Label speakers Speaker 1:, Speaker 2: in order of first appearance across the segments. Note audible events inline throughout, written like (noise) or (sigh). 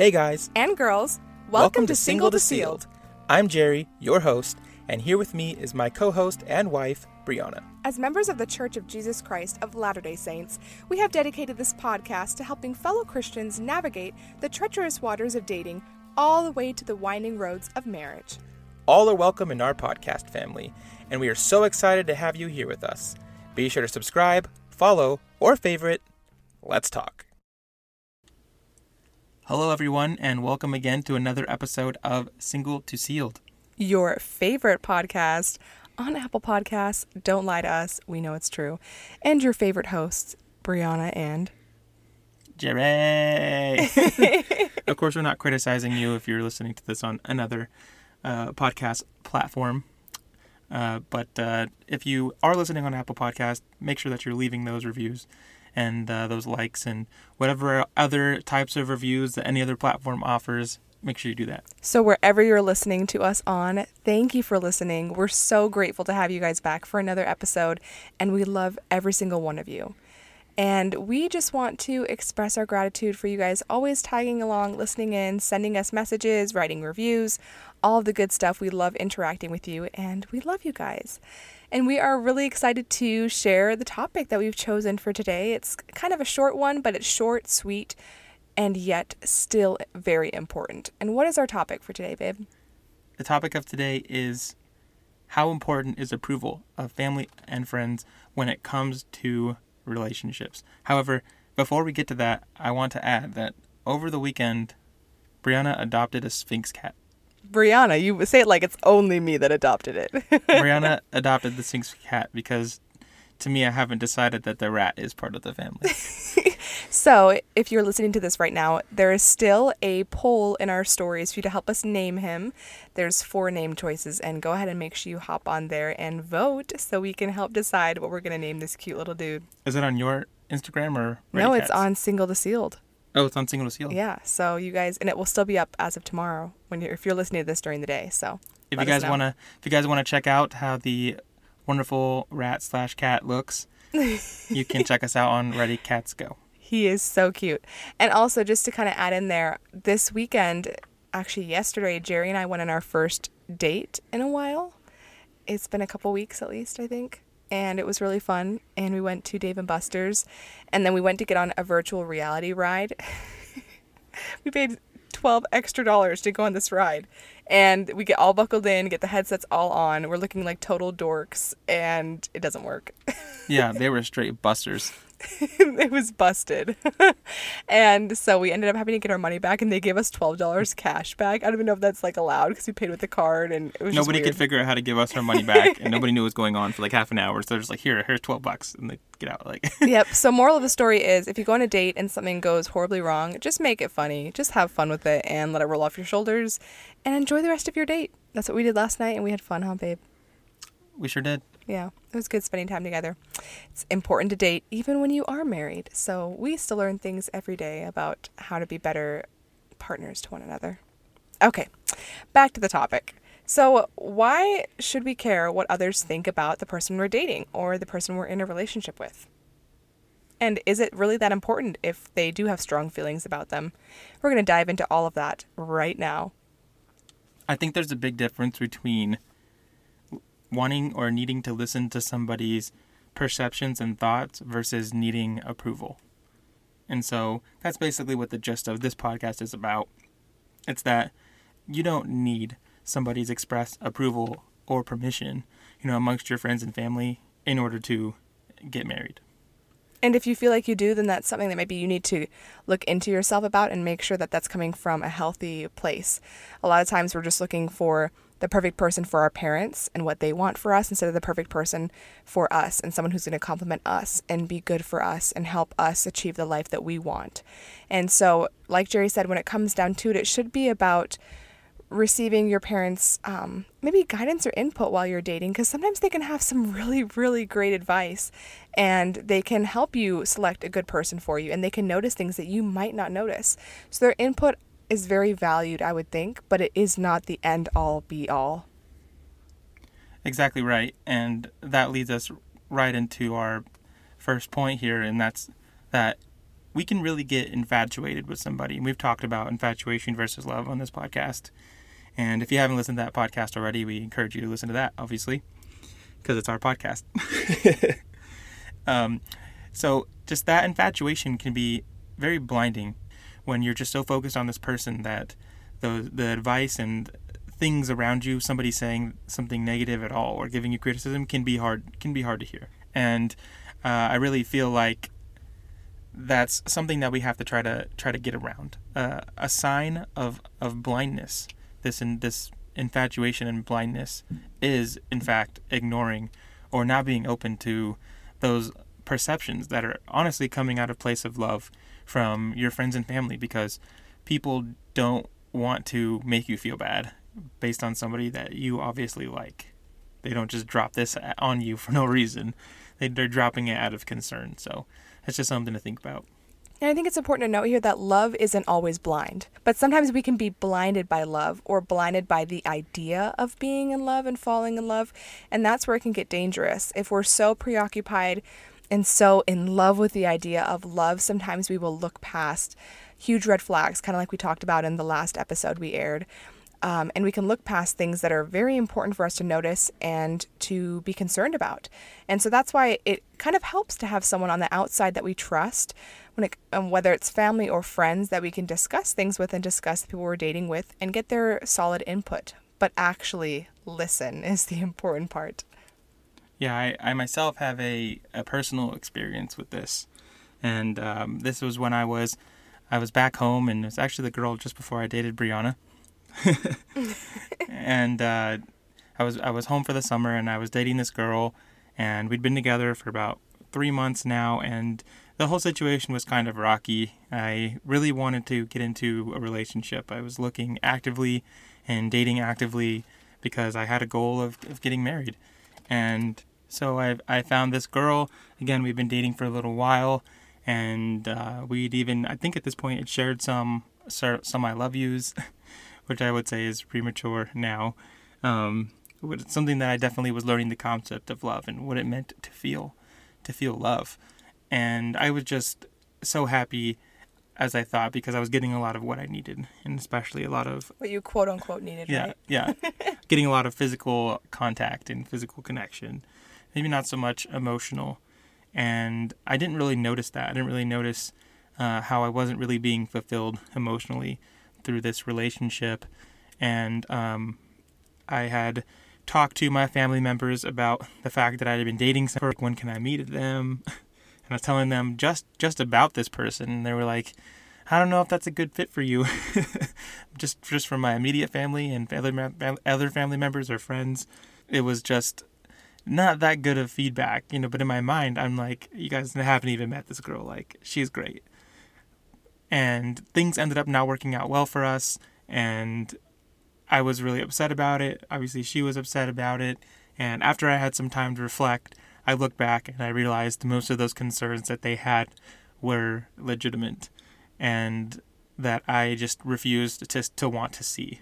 Speaker 1: Hey guys,
Speaker 2: and girls, welcome, to Single to Sealed.
Speaker 1: I'm Jerry, your host, and here with me is my co host and wife, Brianna.
Speaker 2: As members of the Church of Jesus Christ of Latter day Saints, we have dedicated this podcast to helping fellow Christians navigate the treacherous waters of dating all the way to the winding roads of marriage.
Speaker 1: All are welcome in our podcast family, and we are so excited to have you here with us. Be sure to subscribe, follow, or favorite. Let's talk. Hello, everyone, and welcome again to another episode of Single to Sealed.
Speaker 2: Your favorite podcast on Apple Podcasts. Don't lie to us, we know it's true. And your favorite hosts, Brianna and
Speaker 1: Jerry. (laughs) (laughs) of course, we're not criticizing you if you're listening to this on another uh, podcast platform. Uh, but uh, if you are listening on Apple Podcast, make sure that you're leaving those reviews and uh, those likes and whatever other types of reviews that any other platform offers. Make sure you do that.
Speaker 2: So, wherever you're listening to us on, thank you for listening. We're so grateful to have you guys back for another episode, and we love every single one of you. And we just want to express our gratitude for you guys always tagging along, listening in, sending us messages, writing reviews, all the good stuff. We love interacting with you, and we love you guys. And we are really excited to share the topic that we've chosen for today. It's kind of a short one, but it's short, sweet, and yet still very important. And what is our topic for today, babe?
Speaker 1: The topic of today is how important is approval of family and friends when it comes to relationships. However, before we get to that, I want to add that over the weekend, Brianna adopted a Sphynx cat.
Speaker 2: Brianna, you say it like it's only me that adopted it. (laughs)
Speaker 1: Brianna adopted the Sphynx cat because to me, I haven't decided that the rat is part of the family. (laughs)
Speaker 2: so, if you're listening to this right now, there is still a poll in our stories for you to help us name him. There's four name choices, and go ahead and make sure you hop on there and vote so we can help decide what we're going to name this cute little dude.
Speaker 1: Is it on your Instagram or?
Speaker 2: Ready no, it's on Single to Sealed.
Speaker 1: Oh, it's on Single to Sealed.
Speaker 2: Yeah, so you guys, and it will still be up as of tomorrow when you're if you're listening to this during the day. So
Speaker 1: if you guys wanna, if you guys wanna check out how the wonderful rat slash cat looks, (laughs) you can check us out on Ready Cats Go.
Speaker 2: He is so cute. And also, just to kind of add in there, this weekend, actually yesterday, Jerry and I went on our first date in a while. It's been a couple weeks at least, I think. And it was really fun. And we went to Dave and Buster's. And then we went to get on a virtual reality ride. (laughs) we paid 12 extra dollars to go on this ride. And we get all buckled in, get the headsets all on. We're looking like total dorks, and it doesn't work. (laughs)
Speaker 1: yeah, they were straight busters. (laughs)
Speaker 2: it was busted. (laughs) and so we ended up having to get our money back and they gave us $12 cash back. I don't even know if that's like allowed because we paid with the card and it was
Speaker 1: Nobody could figure out how to give us our money back and (laughs) nobody knew what was going on for like half an hour. So they're just like, here, here's 12 bucks and they get out like.
Speaker 2: yep. So moral of the story is if you go on a date and something goes horribly wrong, just make it funny. Just have fun with it and let it roll off your shoulders and enjoy the rest of your date. That's what we did last night and we had fun, huh, babe?
Speaker 1: We sure did.
Speaker 2: Yeah, it was good spending time together. It's important to date even when you are married. So we still learn things every day about how to be better partners to one another. Okay, back to the topic. So, why should we care what others think about the person we're dating or the person we're in a relationship with? And is it really that important if they do have strong feelings about them? We're going to dive into all of that right now.
Speaker 1: I think there's a big difference between wanting or needing to listen to somebody's perceptions and thoughts versus needing approval. And so that's basically what the gist of this podcast is about. It's that you don't need somebody's express approval or permission, you know, amongst your friends and family in order to get married.
Speaker 2: And if you feel like you do, then that's something that maybe you need to look into yourself about and make sure that that's coming from a healthy place. A lot of times we're just looking for the perfect person for our parents and what they want for us instead of the perfect person for us and someone who's going to complement us and be good for us and help us achieve the life that we want. And so, like Jerry said, when it comes down to it, it should be about receiving your parents' um, maybe guidance or input while you're dating because sometimes they can have some (laughs) really, really great advice and they can help you select a good person for you and they can notice things that you might not notice. So, their input is very valued, I would think, but it is not the end all be all.
Speaker 1: Exactly right. And that leads us right into our first point here, and that's that we can really get infatuated with somebody. And we've talked about infatuation versus love on this podcast. And if you haven't listened to that podcast already, we encourage you to listen to that, obviously, because it's our podcast. (laughs) um, so, just that infatuation can be very blinding when you're just so focused on this person that the the advice and things around you, somebody saying something negative at all or giving you criticism, can be hard can be hard to hear. And uh, I really feel like that's something that we have to try to try to get around. Uh, a sign of of blindness. This in this infatuation and blindness is in fact ignoring or not being open to those perceptions that are honestly coming out of place of love from your friends and family because people don't want to make you feel bad based on somebody that you obviously like. They don't just drop this on you for no reason. They're dropping it out of concern. So that's just something to think about.
Speaker 2: And I think it's important to note here that love isn't always blind, but sometimes we can be blinded by love or blinded by the idea of being in love and falling in love. And that's where it can get dangerous. If we're so preoccupied and so in love with the idea of love, sometimes we will look past huge red flags, kind of like we talked about in the last episode we aired. Um, and we can look past things that are very important for us to notice and to be concerned about. And so that's why it kind of helps to have someone on the outside that we trust, when it, um, whether it's family or friends that we can discuss things with and discuss the people we're dating with and get their solid input. But actually listen (laughs) is the important part.
Speaker 1: Yeah, I, I myself have a, a personal experience with this. And um, this was when I was I was back home, and it was actually the girl just before I dated Brianna. (laughs) and uh, I was I was home for the summer, and I was dating this girl, and we'd been together for about three months now, and the whole situation was kind of rocky. I really wanted to get into a relationship. I was looking actively and dating actively because I had a goal of, of getting married. And so I I found this girl. Again, we've been dating for a little while, and uh, we'd even I think at this point it shared some some I love yous. (laughs) which I would say is premature now. Um, it's something that I definitely was learning the concept of love and what it meant to feel, to feel love, and I was just so happy as I thought because I was getting a lot of what I needed, and especially a lot of
Speaker 2: what you quote unquote needed.
Speaker 1: Yeah,
Speaker 2: right?
Speaker 1: yeah, (laughs) getting a lot of physical contact and physical connection, maybe not so much emotional, and I didn't really notice that. I didn't really notice uh, how I wasn't really being fulfilled emotionally through this relationship, and um, I had talked to my family members about the fact that I had been dating someone. Like, When can I meet them? (laughs) And I was telling them just just about this person, and they were like, "I don't know if that's a good fit for you." (laughs) just just from my immediate family and other other family members or friends, it was just not that good of feedback, you know. But in my mind, I'm like, "You guys haven't even met this girl. Like, she's great." and things ended up not working out well for us and I was really upset about it. Obviously, she was upset about it. And after I had some time to reflect, I looked back and I realized most of those concerns that they had were legitimate and that I just refused to, to want to see.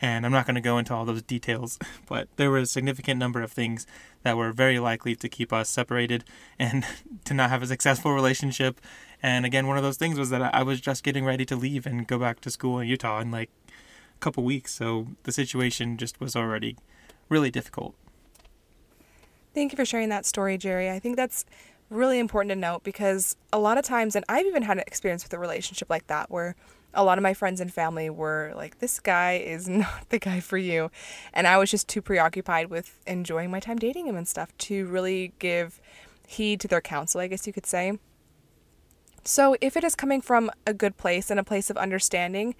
Speaker 1: And I'm not going to go into all those details, (laughs) but there were a significant number of things that were very likely to keep us separated and (laughs) to not have a successful relationship and again, one of those things was that I was just getting ready to leave and go back to school in Utah in like a couple weeks. So the situation just was already really difficult.
Speaker 2: Thank you for sharing that story, Jerry. I think that's really important to note because a lot of times, and I've even had an experience with a relationship like that where a lot of my friends and family were like, this guy is (laughs) not the guy for you. And I was just too preoccupied with enjoying my time dating him and stuff to really give heed to their counsel, I guess you could say. So, if it is coming from a good place and a place of understanding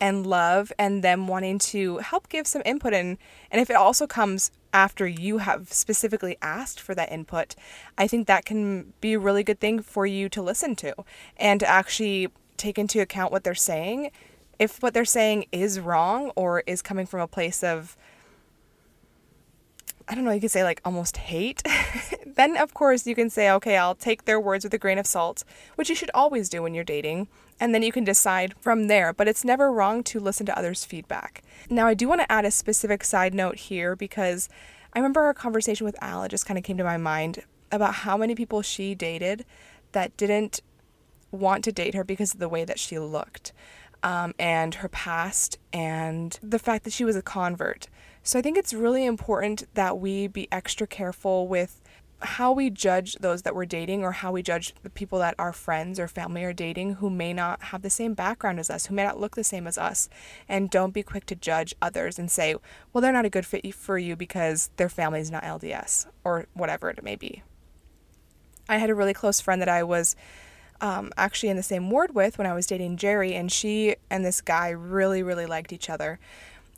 Speaker 2: and love, and them wanting to help give some input, in, and if it also comes after you have specifically asked for that input, I think that can be a really good thing for you to listen to and to actually take into account what they're saying. If what they're saying is wrong or is coming from a place of I don't know, you could say like almost hate, (laughs) then of course you can say, okay, I'll take their words with a grain of salt, which you should always do when you're dating, and then you can decide from there. But it's never wrong to listen to others' feedback. Now, I do want to add a specific side note here because I remember our conversation with Al, it just kind of came to my mind about how many people she dated that didn't want to date her because of the way that she looked um, and her past and the fact that she was a convert. So I think it's really important that we be extra careful with how we judge those that we're dating or how we judge the people that our friends or family are dating who may not have the same background as us, who may not look the same as us. And don't be quick to judge others and say, well, they're not a good fit for you because their family is not LDS or whatever it may be. I had a really close friend that I was um, actually in the same ward with when I was dating Jerry, and she and this guy really, really liked each other.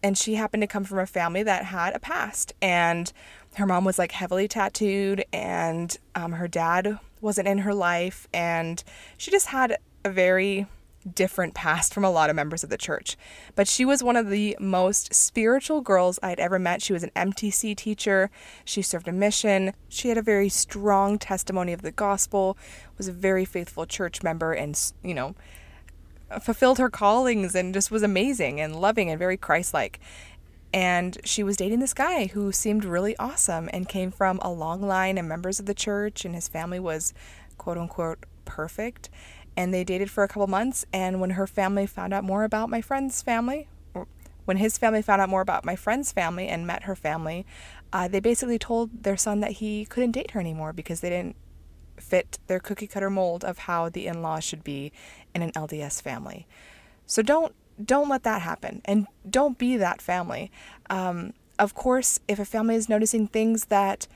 Speaker 2: And she happened to come from a family that had a past, and her mom was like heavily tattooed, and um, her dad wasn't in her life, and she just had a very different past from a lot of members of the church. But she was one of the most spiritual girls I'd ever met. She was an MTC teacher, she served a mission, she had a very strong testimony of the gospel, was a very faithful church member, and, you know, fulfilled her callings and just was amazing and loving and very Christ like. And she was dating this guy who seemed really awesome and came from a long line of members of the church, and his family was quote unquote perfect and they dated for a couple months. And when her family found out more about my friend's family, when his family found out more about my friend's family and met her family, uh, they basically told their son that he couldn't date her anymore because they didn't fit their cookie cutter mold of how the in-laws should be in an LDS family. So don't don't let that happen, and don't be that family. Um, of course, if a family is noticing things that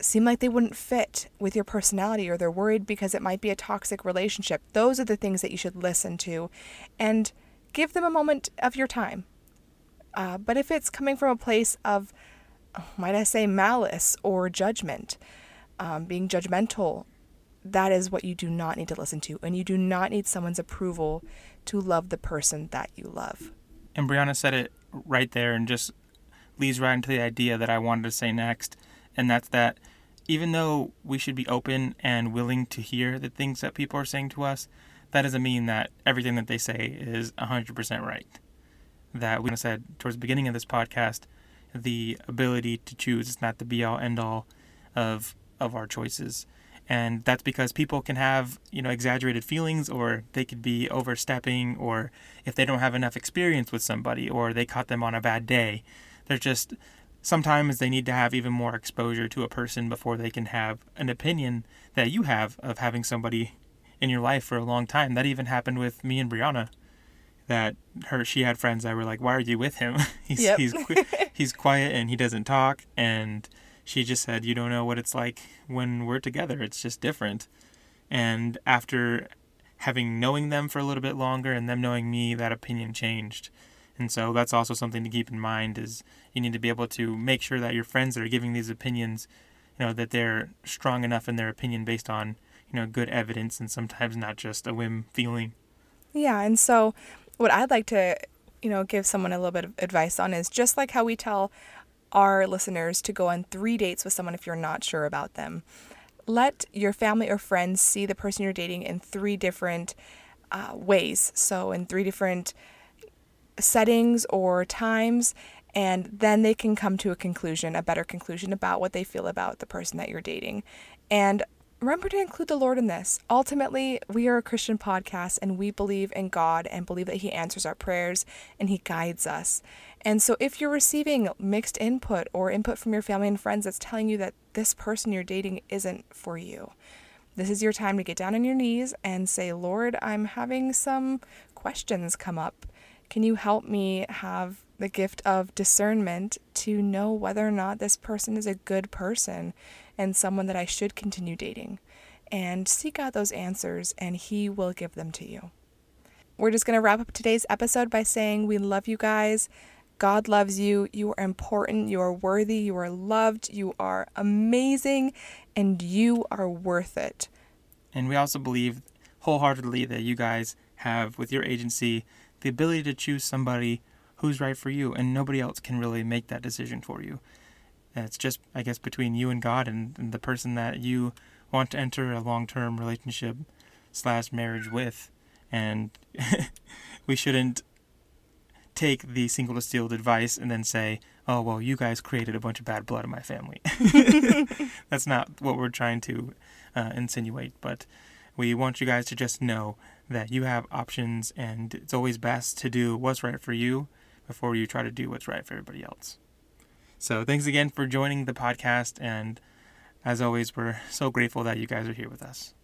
Speaker 2: seem like they wouldn't fit with your personality or they're worried because it might be a toxic relationship. Those are the things that you should listen to and give them a moment of your time. Uh, but if it's coming from a place of, might I say, malice or judgment, um, being judgmental, that is what you do not need to listen to. And you do not need someone's approval to love the person that you love.
Speaker 1: And Brianna said it right there and just leads right into the idea that I wanted to say next and that's that even though we should be open and willing to hear the things that people are saying to us, that doesn't mean that everything that they say is 100% right. That we said towards the beginning of this podcast, the ability to choose is not the be all end all of of our choices. And that's because people can have, you know, exaggerated feelings or they could be overstepping or if they don't have enough experience with somebody or they caught them on a bad day. There's just sometimes they need to have even more exposure to a person before they can have an opinion that you have of having somebody in your life for a long time. That even happened with me and Brianna. That her she had friends that were like, "Why are you with him? (laughs) he's yep. he's he's quiet and he doesn't talk." And she just said, "You don't know what it's like when we're together. It's just different." And after having knowing them for a little bit longer and them knowing me, that opinion changed. And so that's also something to keep in mind is you need to be able to make sure that your friends that are giving these opinions, you know, that they're strong enough in their opinion based on, you know, good evidence and sometimes not just a whim feeling.
Speaker 2: Yeah, and so what I'd like to, you know, give someone a little bit of advice on is just like how we tell our listeners to go on three dates with someone if you're not sure about them. Let your family or friends see the person you're dating in three different uh, ways. So, in three different settings or times, and then they can come to a conclusion, a better conclusion about what they feel about the person that you're dating. And remember to include the Lord in this. Ultimately, we are a Christian podcast and we believe in God and believe that He answers our prayers and He guides us. And so, if you're receiving mixed input or input from your family and friends that's telling you that this person you're dating isn't for you, this is your time to get down on your knees and say, Lord, I'm having some questions come up. Can you help me have the gift of discernment to know whether or not this person is a good person and someone that I should continue dating? And seek out those answers, and He will give them to you. We're just going to wrap up today's episode by saying we love you guys. God loves you. You are important. You are worthy. You are loved. You are amazing. And you are worth it.
Speaker 1: And we also believe wholeheartedly that you guys have, with your agency, the ability to choose somebody who's right for you, and nobody else can really make that decision for you. it's just, I guess, between you and God and, and the person that you want to enter a long term relationship slash marriage with. And (laughs) we shouldn't take the Single to Sealed advice and then say, oh, well, you guys created a bunch of bad blood in my family. (laughs) That's not what we're trying to uh, insinuate. But We want you guys to just know that you have options and it's always best to do what's right for you before you try to do what's right for everybody else. So, thanks again for joining the podcast. And as always, we're so grateful that you guys are here with us.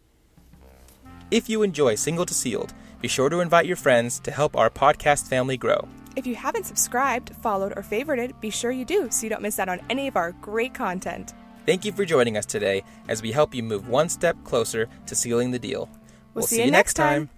Speaker 3: If you enjoy Single to Sealed, be sure to invite your friends to help our podcast family grow.
Speaker 2: If you haven't subscribed, followed, or favorited, be sure you do so you don't miss out on any of our great content.
Speaker 3: Thank you for joining us today as we help you move one step closer to sealing the deal.
Speaker 2: We'll, see, you next time.